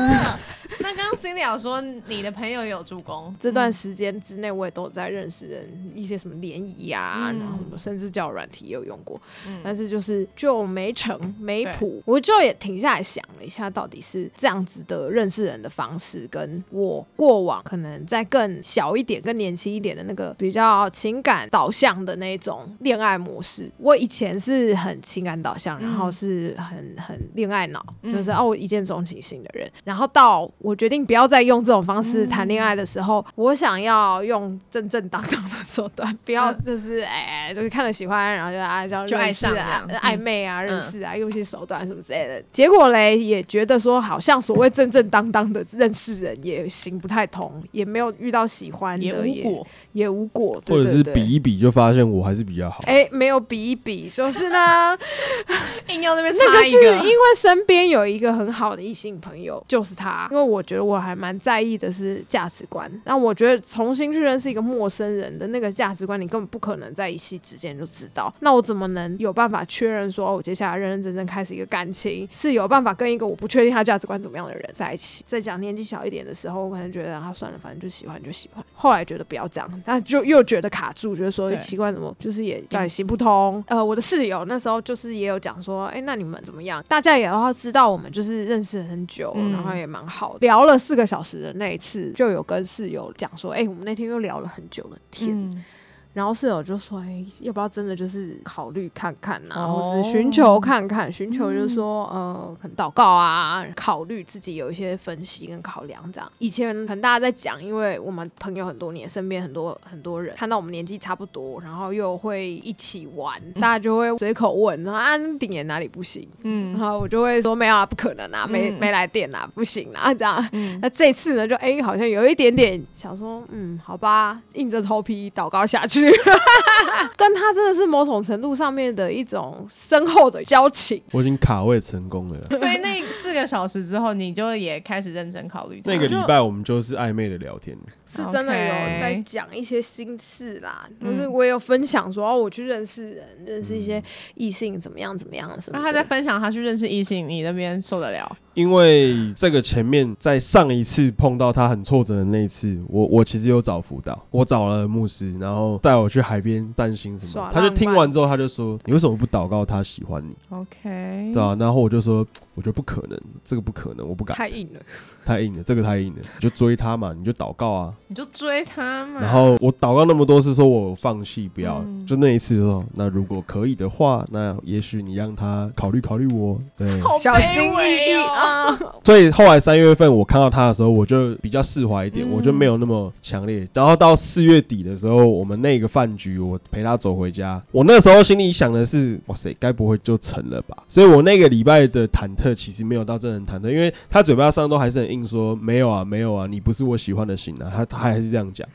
[laughs] 那刚刚 Cindy 有说你的朋友有助攻，[laughs] 这段时间之内，我也都在认识人，一些什么联谊啊，嗯然后什么甚至叫软体也有用过，嗯。但是就是就没成没谱，我就也停下来想了一下，到底是这样子的认识人的方式，跟我过往可能在更小一点、更年轻一点的那个比较情感导向的那种恋爱模式。我以前是很情感导向，嗯然后是很很恋爱脑，嗯就是哦我一见钟情型的人，然后到我决定不要再用这种方嗯式谈恋爱的时候，我想要用正正当当的手段，不要就是哎、就是看了喜欢，然后就啊这样就爱认识啊上这样嗯暧昧啊，认识啊，用一些手段什么之类的。结果嘞，也觉得说好像所谓正正当当的认识人也行不太通，也没有遇到喜欢的，也无果，也无果，对或者是比一比，就发现我还是比较好。哎、没有比一比，就是呢，[laughs] 硬要那边那个是因为身边有一个很好的异性朋友，就是他。因为我觉得我还蛮在意的是价值观，那我觉得重新去认识一个陌生人的那个价值观，你根本不可能在一夕之间就知道。那我怎么能有办法确认说，哦，我接下来认认真真开始一个感情，是有办法跟一个我不确定他价值观怎么样的人在一起？在讲年纪小一点的时候，我可能觉得啊，算了，反正就喜欢就喜欢。后来觉得不要这样，[laughs] 但就又觉得卡住，觉得说对奇怪，怎么就是也在行不通。[laughs] 呃，我的室友那时候就是也有讲说，哎、那你们怎么样？大家也要知道我们就是认识很久，嗯然后也蛮好的，聊了四个小时的那一次，就有跟室友讲说，哎、我们那天又聊了很久的天。然后室友就说：“哎、要不要真的就是考虑看看啊，哦或者寻求看看？寻求就是说，呃，可能祷告啊，考虑自己有一些分析跟考量这样。以前可能大家在讲，因为我们朋友很多年，身边很多很多人看到我们年纪差不多，然后又会一起玩，大家就会随口问啊，顶眼哪里不行？嗯然嗯后我就会说没有啊，不可能啊，没、嗯没来电啊，不行啊，[laughs] 这样。嗯那这次呢，就哎、好像有一点点想说，嗯，好吧，硬着头皮祷告下去。去，[laughs] 跟他真的是某种程度上面的一种深厚的交情。我已经卡位成功了，[laughs] 所以那四个小时之后，你就也开始认真考虑。那个礼拜我们就是暧昧的聊天，是真的有在讲一些心事啦，就是我也有分享说哦，我去认识人，认识一些异性怎么样怎么样什么。那他在分享他去认识异性，你那边受得了？因为这个前面在上一次碰到他很挫折的那一次，我我其实有找辅导，我找了牧师，然后带我去海边担心什么。他就听完之后，他就说：“你为什么不祷告他喜欢你？”OK，对啊，然后我就说：“ [tsk] 我觉得不可能，这个不可能，我不敢。”太硬了，太硬了，这个太硬了，你就追他嘛，你就祷告啊，你就追他嘛。然后我祷告那么多次，说我放弃不要，就那一次说，那如果可以的话，那也许你让他考虑考虑我，对，小心翼翼啊，[laughs] 所以。后来三月份我看到他的时候，我就比较释怀一点，我就没有那么强烈。然后到四月底的时候，我们那个饭局，我陪他走回家，我那时候心里想的是：哇塞，该不会就成了吧？所以我那个礼拜的忐忑其实没有到真人忐忑，因为他嘴巴上都还是很硬说：没有啊，没有啊，你不是我喜欢的型啊。他他还是这样讲。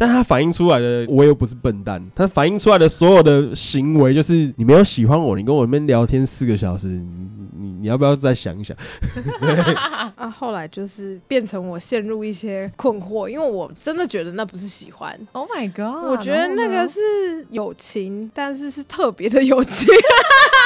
但他反映出来的，我又不是笨蛋。他反映出来的所有的行为，就是你没有喜欢我，你跟我们聊天四个小时，你你你要不要再想一想？[laughs] 啊，后来就是变成我陷入一些困惑，因为我真的觉得那不是喜欢。Oh my god！我觉得那个是友情，但是是特别的友情，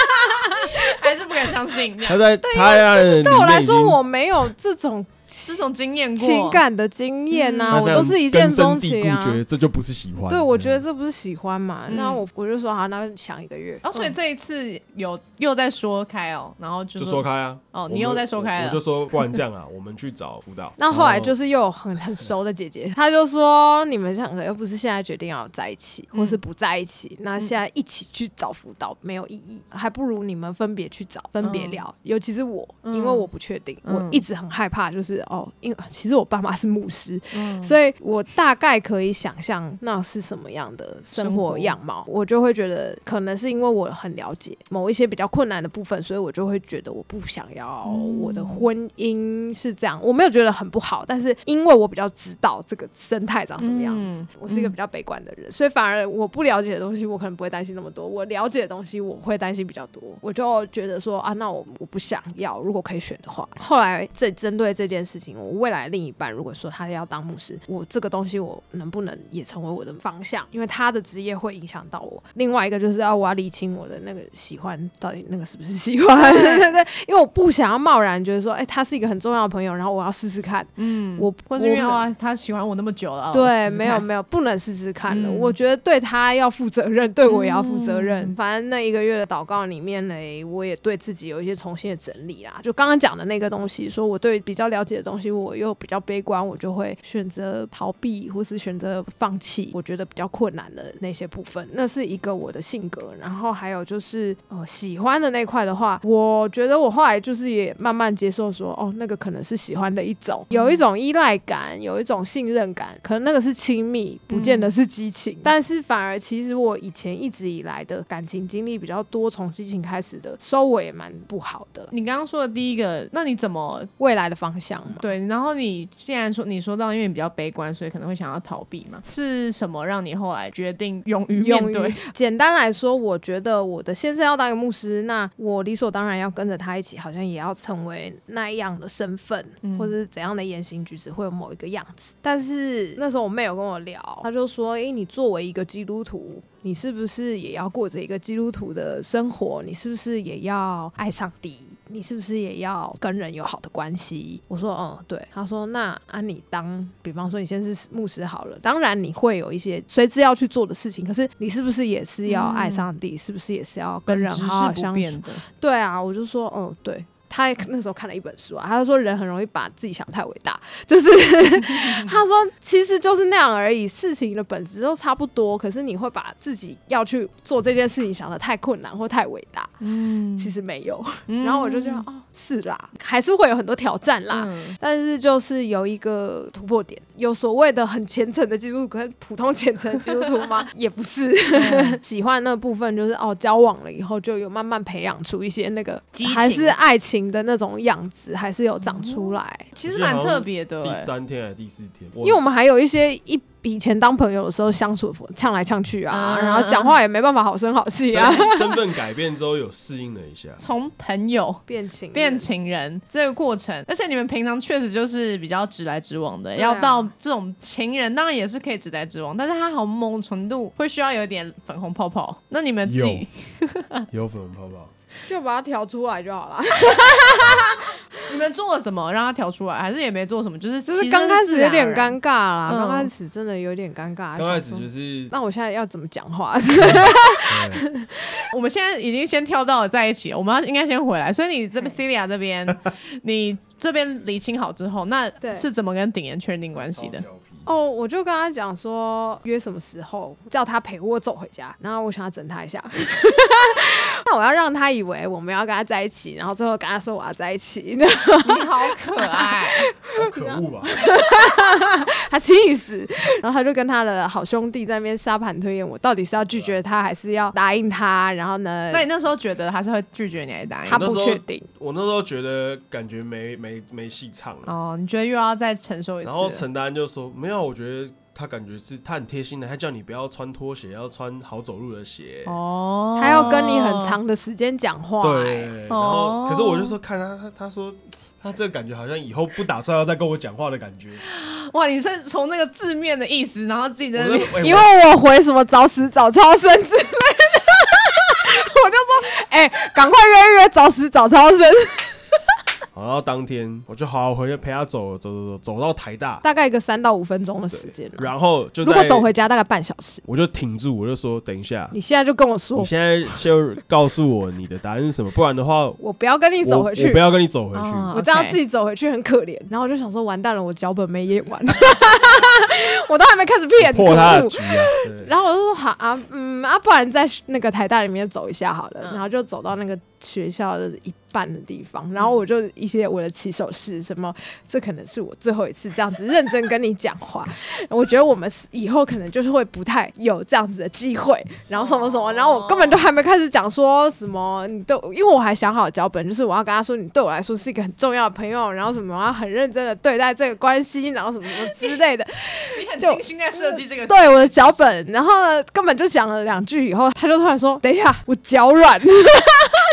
[laughs] 还是不敢相信。他在他对我来说，我没有这种。这种经验过情感的经验呐，我都是一见钟情啊。觉得这就不是喜欢。对，我觉得这不是喜欢嘛。那我我就说好，那想一个月。哦，所以这一次有又在说开哦，然后就说开啊。哦，你又在说开了。我就说不然这样啊，[laughs] 我们去找辅导。那后来就是又有很 [laughs] 很熟的姐姐，她就说你们两个又不是现在决定要在一起，或是不在一起，那现在一起去找辅导没有意义，还不如你们分别去找，分别聊。尤其是我，因为我不确定，我一直很害怕，就是哦，因为。其实我爸妈是牧师，所以我大概可以想象那是什么样的生活样貌。我就会觉得，可能是因为我很了解某一些比较困难的部分，所以我就会觉得我不想要我的婚姻是这样。我没有觉得很不好，但是因为我比较知道这个生态长什么样子，我是一个比较悲观的人，所以反而我不了解的东西，我可能不会担心那么多；我了解的东西，我会担心比较多。我就觉得说啊，那我我不想要，如果可以选的话。后来这针对这件事情，我未来。另一半如果说他要当牧师，我这个东西我能不能也成为我的方向？因为他的职业会影响到我。另外一个就是要我要理清我的那个喜欢到底那个是不是喜欢？[laughs] 对对对，因为我不想要贸然觉得说，哎，他是一个很重要的朋友，然后我要试试看。嗯，我或是因为啊，他喜欢我那么久了，对，没有没有，不能试试看了。我觉得对他要负责任，对我也要负责任。反正那一个月的祷告里面呢，我也对自己有一些重新的整理啦。就刚刚讲的那个东西，说我对比较了解的东西，我又。比较悲观，我就会选择逃避，或是选择放弃。我觉得比较困难的那些部分，那是一个我的性格。然后还有就是，呃，喜欢的那块的话，我觉得我后来就是也慢慢接受，说哦，那个可能是喜欢的一种，有一种依赖感，有一种信任感，可能那个是亲密，不见得是激情。但是反而其实我以前一直以来的感情经历比较多，从激情开始的收尾也蛮不好的。你刚刚说的第一个，那你怎么未来的方向嘛？对，然后你。既然说你说到因为比较悲观，所以可能会想要逃避嘛？是什么让你后来决定勇于面对？简单来说，我觉得我的先生要当一个牧师，那我理所当然要跟着他一起，好像也要成为那样的身份，或者是怎样的言行举止会有某一个样子。但是那时候我妹有跟我聊，她就说：“诶，你作为一个基督徒。”你是不是也要过着一个基督徒的生活？你是不是也要爱上帝？你是不是也要跟人有好的关系？我说，嗯，对。他说，那啊，你当，比方说你现在是牧师好了，当然你会有一些随之要去做的事情，可是你是不是也是要爱上帝？是不是也是要跟人好好相处？对啊，我就说，嗯，对。他那时候看了一本书啊，他就说人很容易把自己想太伟大，[laughs] 就是 [laughs] 他说其实就是那样而已，事情的本质都差不多，可是你会把自己要去做这件事情想的太困难或太伟大，嗯，其实没有。然后我就觉得哦，是啦，还是会有很多挑战啦，但是就是有一个突破点，有所谓的很虔诚的基督徒跟普通虔诚基督徒吗？[laughs] 也不是，喜欢那部分就是哦，交往了以后就有慢慢培养出一些那个还是爱情。的那种样子还是有长出来，其实蛮特别的。第三天还是第四天？因为我们还有一些一比以前当朋友的时候相处呛来呛去啊，嗯然后讲话也没办法好声好气啊，身 [laughs] 身份改变之后有适应了一下，从朋友变情人变情人这个过程，而且你们平常确实就是比较直来直往的，啊要到这种情人当然也是可以直来直往，但是他好某种程度会需要有点粉红泡泡。那你们自己，有粉红泡泡。就把它调出来就好了。[laughs] 你们做了什么让他调出来，还是也没做什么？就是就是刚开始有点尴尬。尬啦，嗯刚开始真的有点尴尬。刚开始就是那我现在要怎么讲话？[laughs] 我们现在已经先跳到了在一起，我们要应该先回来。所以你这边 Celia 这边，[laughs] 你这边理清好之后，那是怎么跟鼎岩确定关系的哦，我就跟他讲说约什么时候，叫他陪我走回家，然后我想要整他一下。那我要让他以为我们要跟他在一起，然后最后跟他说我要在一起，你好可爱，好可恶吧？[laughs] 他气死。然后他就跟他的好兄弟在那边沙盘推演，我到底是要拒绝他还是要答应他？然后呢，那你那时候觉得他是会拒绝你还是答应他你？不确定。我那时候觉得感觉没没没戏唱了，哦，你觉得又要再承受一次？然后陈丹就说没有，我觉得他感觉是他很贴心的，他叫你不要穿拖鞋，要穿好走路的鞋。哦，他要跟你很长的时间讲话、对，哎然后可是我就说看他他他说他这个感觉好像以后不打算要再跟我讲话的感觉。哇，你是从那个字面的意思，然后自己在因为我回什么早死早超生之类的，[laughs] 我就说，哎、赶快约一约早死早超生。好，然后当天我就好好回去陪他走走走走走到台大，大概一个三到五分钟的时间啊然后就如果走回家大概半小时。我就挺住，我就说等一下，你现在就跟我说你，现在就告诉我你的答案是什么，不然的话我我不要跟你走回去我不，要跟你走回去。哦我这样自己走回去很可怜。然后我就想说，完蛋了，我脚本没演完，[laughs] 我都还没开始骗，破他的局啊！然后我就说好啊，嗯啊，不然在那个台大里面走一下好了，嗯然后就走到那个学校的一半的地方，然后我就一些我的起手式，什么这可能是我最后一次这样子认真跟你讲话，我觉得我们以后可能就是会不太有这样子的机会，然后什么什么，然后我根本都还没开始讲说什么你都，因为我还想好脚本，就是我要跟他说你对我来说是一个很重要的朋友，然后什么我要很认真的对待这个关系，然后什么什么之类的，[laughs] 你很精心在设计这个，对我的脚本，然后呢，根本就讲了两句以后，他就突然说：“等一下，我脚软。[laughs] ”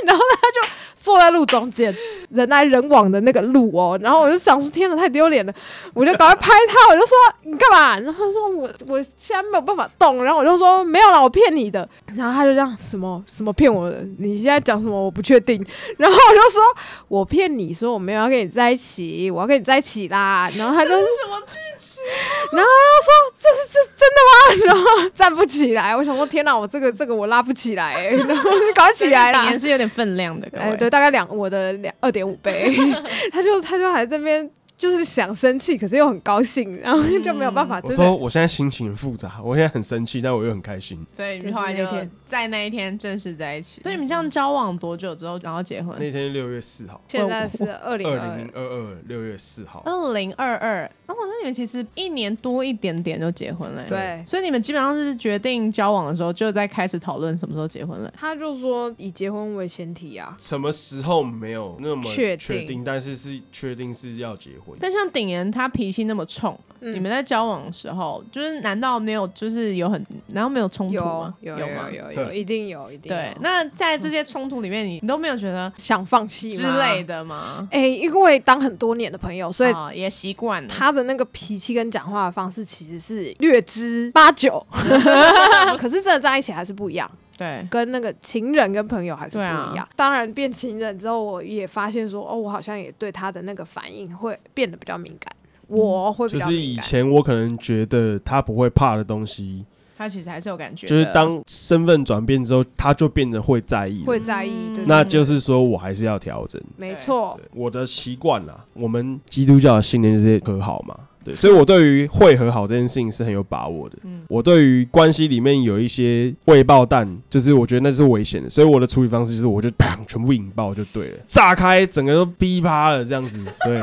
然后后来就坐在路中间，人来人往的那个路哦。然后我就想说：“天哪，太丢脸了！”我就赶快拍他，我就说：“你干嘛？”然后他说：“我我现在没有办法动。”然后我就说：“没有啦，我骗你的。”然后他就这样什么什么骗我的？[laughs] 你现在讲什么？我不确定。[laughs] 然后我就说：“我骗你说我没有要跟你在一起，我要跟你在一起啦。”然后他就什么剧情？[laughs] 然后他说：“这是这真的吗？”然后站不起来，我想说：“天哪，我这个这个我拉不起来、欸。”然后就赶快起来啦鼎。岩是有点分量的，各哎，位。大概两我的两二点五倍，[laughs] 他就他就还在那边就是想生气，可是又很高兴，然后就没有办法，我真的说我现在心情很复杂，我现在很生气，但我又很开心。对，你们后来就那天在那一天正式在一起。所以你们这样交往多久之后，然后结婚？那天六月四号，现在是二零二二零二二六月四号，二零二二，哦，那你们其实一年多一点点就结婚了。对。所以你们基本上是决定交往的时候，就在开始讨论什么时候结婚了。他就说以结婚为前提啊，什么时候没有那么确定确定，但是是确定是要结婚。但像鼎岩他脾气那么冲，嗯你们在交往的时候，就是难道没有就是有很难道没有冲突有吗？有吗？有有有，一定有一定有对，那在这些冲突里面，你你都没有觉得想放弃之类的吗？哎、因为当很多年的朋友，所以哦也习惯了。他的那个脾气跟讲话的方式其实是略知八九，[laughs] 可是真的在一起还是不一样，对，跟那个情人跟朋友还是不一样。当然变情人之后，我也发现说，哦，我好像也对他的那个反应会变得比较敏感，我会比就是较敏感。以前我可能觉得他不会怕的东西，他其实还是有感觉，就是当身份转变之后，他就变得会在意了。会在意，对，那就是说我还是要调整。没错，我的习惯啦，我们基督教的信念就是和好嘛。对，所以我对于会和好这件事情是很有把握的。嗯我对于关系里面有一些未爆弹，就是我觉得那是危险的，所以我的处理方式就是我就砰全部引爆就对了，炸开整个都噼啪了这样子。对，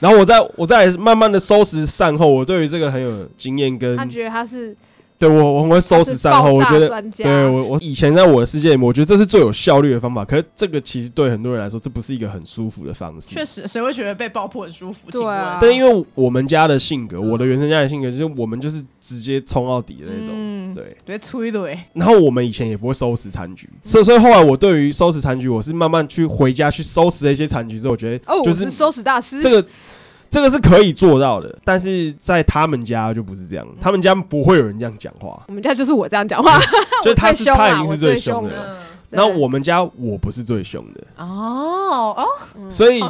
然后我再我再慢慢的收拾善后，我对于这个很有经验跟他觉得他是对我我很会收拾善后，我觉得对我我以前在我的世界里面，我觉得这是最有效率的方法。可是这个其实对很多人来说，这不是一个很舒服的方式。确实，谁会觉得被爆破很舒服？对啊但因为我们家的性格，我的原生家的性格就是我们就是直接冲到底的那种，嗯，对。对，催的哎，然后我们以前也不会收拾残局，所以所以后来我对于收拾残局，我是慢慢去回家去收拾一些残局之后，我觉得哦，就我是收拾大师，这个这个是可以做到的，但是在他们家就不是这样，他们家不会有人这样讲话，我们家就是我这样讲话，就是他是他已经是最凶凶的。嗯，然后我们家我不是最凶的，哦哦，所以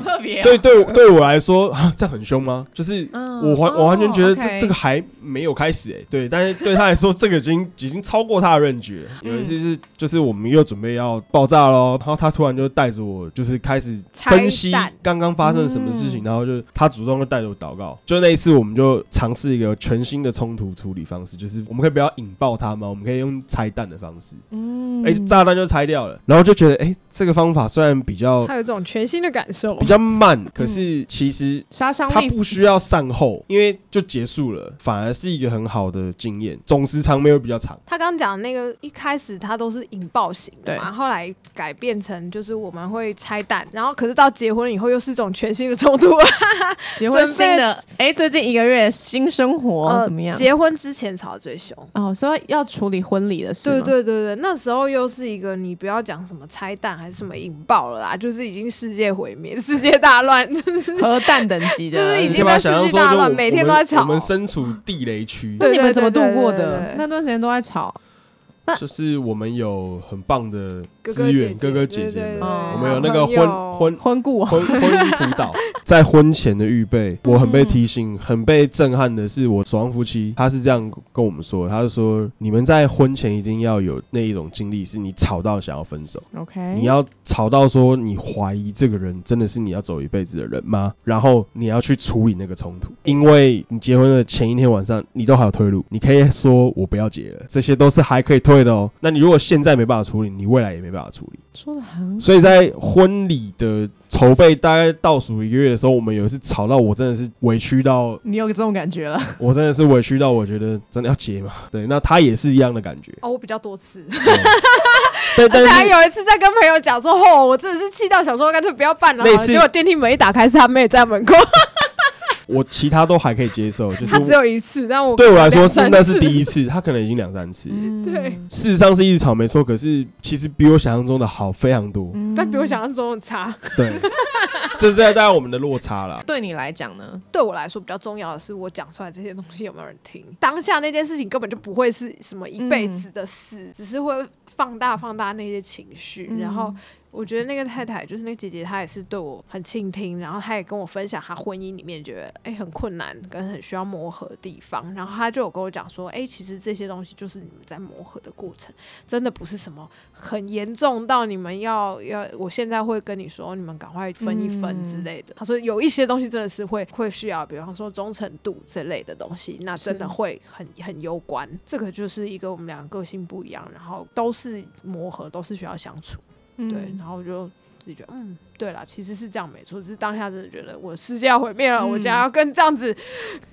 所以对对我来说，啊，[laughs] 这很凶吗？就是嗯我完我完全觉得哦这这个还没有开始哎，对，但是对他来说，这个已经已经超过他的认知了。有一次是就是我们又准备要爆炸喽，然后他突然就带着我，就是开始分析刚刚发生了什么事情，嗯。然后就他主动就带着我祷告。就那一次，我们就尝试一个全新的冲突处理方式，就是我们可以不要引爆他吗？我们可以用拆弹的方式，嗯。哎，炸弹就拆掉了，然后就觉得哎，这个方法虽然比较还有这种全新的感受比。较慢，可是其实杀伤力它不需要善后，因为就结束了，反而是一个很好的经验，总时长没有比较长。他刚刚讲那个一开始他都是引爆型的嘛，对后来改变成就是我们会拆弹，然后可是到结婚以后又是一种全新的冲突。[laughs] 结婚新的哎，最近一个月新生活呃怎么样？结婚之前吵得最凶。哦，说要处理婚礼的事对，对对对，那时候又是一个你不要讲什么拆弹还是什么引爆了啦，就是已经世界毁灭、世界大乱，核弹等级的，[laughs] 就是已经你可以把它想象说，就我每天都在吵我们身处地雷区，那你们怎么度过的？那段时间都在吵，那就是我们有很棒的资源，哥哥姐姐们，我们有那个婚婚婚故婚婚姻辅导，[laughs] 在婚前的预备，我很被提醒，很被震撼的是，我守望夫妻他是这样跟我们说，他是说你们在婚前一定要有那一种经历，是你吵到想要分手，，OK，你要吵到说你怀疑这个人真的是你要走一辈子的人吗？然后你要去处理那个冲突，因为你结婚的前一天晚上，你都还有退路，你可以说我不要结了，这些都是还可以退的哦。那你如果现在没办法处理，你未来也没办法处理。说的很所以在婚礼的筹备大概倒数一个月的时候，我们有一次吵到我真的是委屈到，你有这种感觉了，我真的是委屈到，我觉得真的要结嘛。对，那他也是一样的感觉。哦，我比较多次，对。但 [laughs] 而且还有一次在跟朋友讲说，哦，我真的是气到想说干脆不要办了结果电梯门一打开是他妹在门口，我其他都还可以接受，[laughs] 就是他只有一次，但我对我来说是那是。第一次，他可能已经两三次。对事实上是一直吵没错，可是其实比我想象中的好非常多。嗯但比我想象中的差。对，[laughs] 这是在大概我们的落差啦。对你来讲呢？对我来说比较重要的是，我讲出来这些东西有没有人听。当下那件事情根本就不会是什么一辈子的事，只是会放大放大那些情绪。嗯然后我觉得那个太太，就是那个姐姐，她也是对我很倾听，然后她也跟我分享她婚姻里面觉得哎、很困难跟很需要磨合的地方。然后她就有跟我讲说，哎、其实这些东西就是你们在磨合的过程，真的不是什么很严重到你们要要。我现在会跟你说，你们赶快分一分之类的。她说有一些东西真的是会会需要，比方说忠诚度这类的东西，那真的会很很攸关。这个就是一个我们两个个性不一样，然后都是磨合，都是需要相处。对，嗯。然后我就自己觉得，嗯，对啦，其实是这样没错，只是当下真的觉得我世界要毁灭了，嗯我家要跟这样子，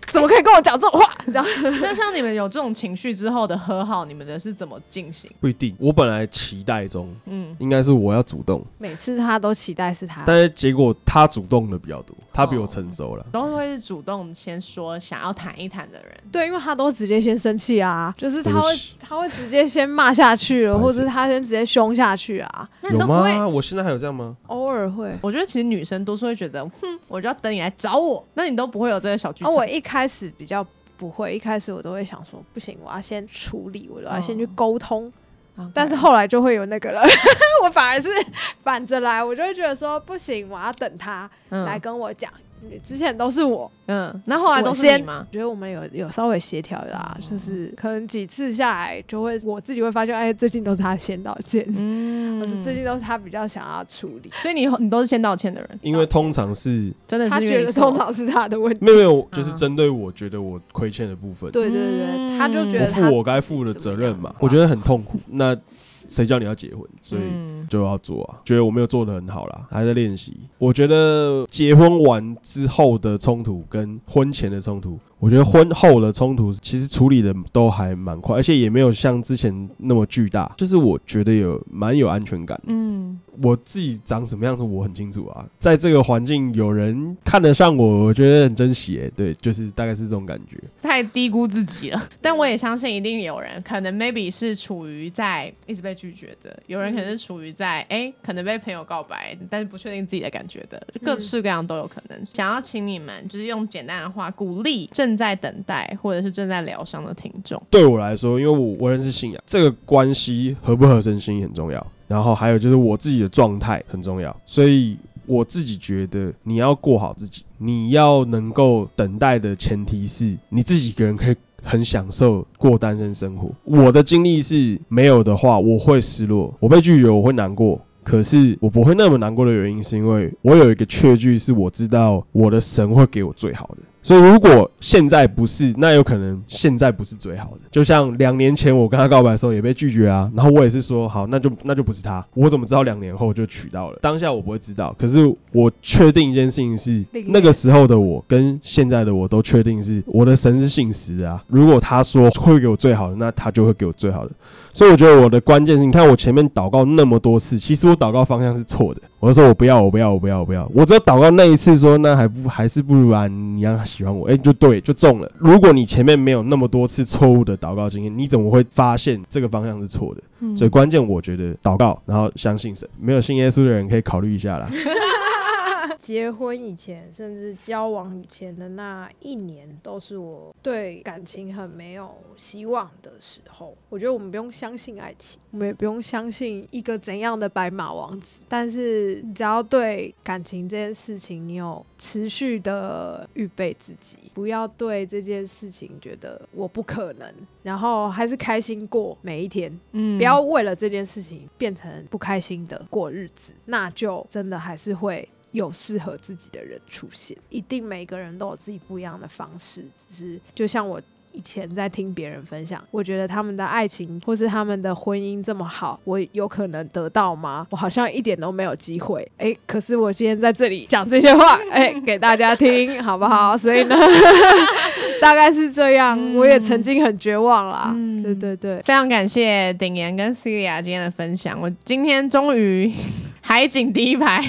怎么可以跟我讲这种话？这样 [laughs] 那像你们有这种情绪之后的和好，你们的是怎么进行？不一定，我本来期待中嗯，应该是我要主动，每次他都期待是他，但是结果他主动的比较多，他比我成熟了。都会是主动先说想要谈一谈的人。对，因为他都直接先生气啊，就是他会他会直接先骂下去了，或者是他先直接凶下去啊，那你有都不会？吗？我现在还有这样吗？偶尔会。我觉得其实女生都是会觉得，哼，我就要等你来找我，那你都不会有这个小剧哦，我一开始比较不会，一开始我都会想说，不行，我要先处理，我都要先去哦沟通。但是后来就会有那个了，[laughs] 我反而是反着来，我就会觉得说，不行，我要等他嗯来跟我讲。之前都是我，嗯，那后来都是你吗？觉得我们有有稍微协调啦，哦就是可能几次下来，就会我自己会发现，哎，最近都是他先道歉，嗯或是最近都是他比较想要处理，所以你你都是先道歉的人，因为通常是真的他觉得通常是他的问题。没有没有，就是嗯针对我觉得我亏欠的部分，对对对，嗯他就觉得他负我该负的责任嘛，我觉得很痛苦。[laughs] 那谁叫你要结婚？所以嗯就要做啊。觉得我没有做的很好啦，还在练习。我觉得结婚完之后的冲突跟跟婚前的冲突，我觉得婚后的冲突其实处理的都还蛮快，而且也没有像之前那么巨大，就是我觉得有蛮有安全感。嗯，我自己长什么样子我很清楚啊，在这个环境有人看得上我，我觉得很珍惜。哎，对，就是大概是这种感觉。太低估自己了，[laughs] 但我也相信一定有人可能 maybe 是处于在一直被拒绝的，有人可能是处于在哎可能被朋友告白，但是不确定自己的感觉的，各式各样都有可能。想要请你们就是用简单的话鼓励正正在等待或者是正在疗伤的听众。对我来说，因为我我认识信仰，这个关系合不合身心很重要，然后还有就是我自己的状态很重要，所以我自己觉得你要过好自己，你要能够等待的前提是你自己一个人可以。很享受过单身生活。我的经历是没有的话，我会失落，我被拒绝，我会难过。可是我不会那么难过的原因，是因为我有一个确据，是我知道我的神会给我最好的。所以，如果现在不是，那有可能现在不是最好的。就像两年前我跟他告白的时候也被拒绝啊，然后我也是说好，那就那就不是他。我怎么知道两年后就娶到了？当下我不会知道。可是我确定一件事情是，那个时候的我跟现在的我都确定是我的神是信实啊。如果他说会给我最好的，那他就会给我最好的。所以我觉得我的关键是你看我前面祷告那么多次，其实我祷告方向是错的。我就说我不要，我不要，我不要，我不要。我只有祷告那一次说，那还不还是不如啊，你让他喜欢我，哎，就对，就中了。如果你前面没有那么多次错误的祷告经验，你怎么会发现这个方向是错的？所以关键我觉得祷告，然后相信神。没有信耶稣的人可以考虑一下啦。结婚以前，甚至交往以前的那一年，都是我对感情很没有希望的时候。我觉得我们不用相信爱情，我们也不用相信一个怎样的白马王子。但是，只要对感情这件事情，你有持续的预备自己，不要对这件事情觉得我不可能，然后还是开心过每一天。嗯，不要为了这件事情变成不开心的过日子，那就真的还是会。有适合自己的人出现，一定每个人都有自己不一样的方式。只是就像我以前在听别人分享，我觉得他们的爱情或是他们的婚姻这么好，我有可能得到吗？我好像一点都没有机会。哎，可是我今天在这里讲这些话，哎，给大家听好不好？所以呢，[laughs] 大概是这样。我也曾经很绝望啦。嗯对对对，非常感谢鼎言跟 Celia 今天的分享。我今天终于。海景第一排，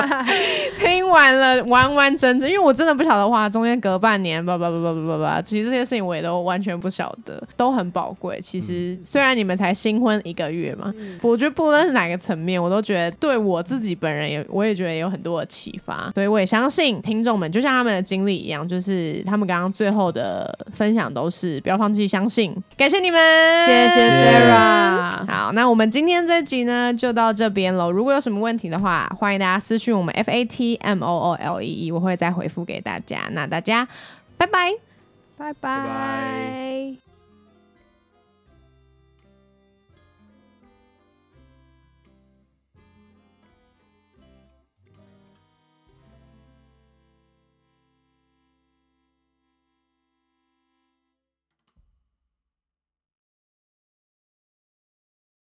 [laughs] 听完了完完整整，因为我真的不晓得话，中间隔半年，不不不不不不不，其实这些事情我也都完全不晓得，都很宝贵。其实虽然你们才新婚一个月嘛，我觉得不论是哪个层面，我都觉得对我自己本人也，我也觉得有很多的启发。所以我也相信听众们，就像他们的经历一样，就是他们刚刚最后的分享都是不要放弃相信。感谢你们，谢谢 Sarah。好，那我们今天这集呢就到这边了。如果有什么问题的话，欢迎大家私讯我们 F A T M O O L E E，我会再回复给大家。那大家，拜拜，拜拜。